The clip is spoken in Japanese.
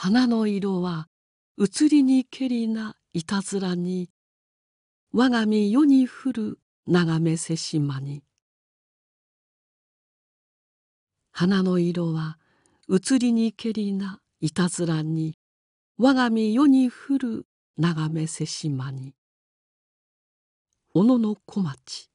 花の色は移りにけりないたずらに我が身世に降る眺めせしまに。花の色は移りにけりないたずらに我が身世に降る眺めせしまに。小野の小町。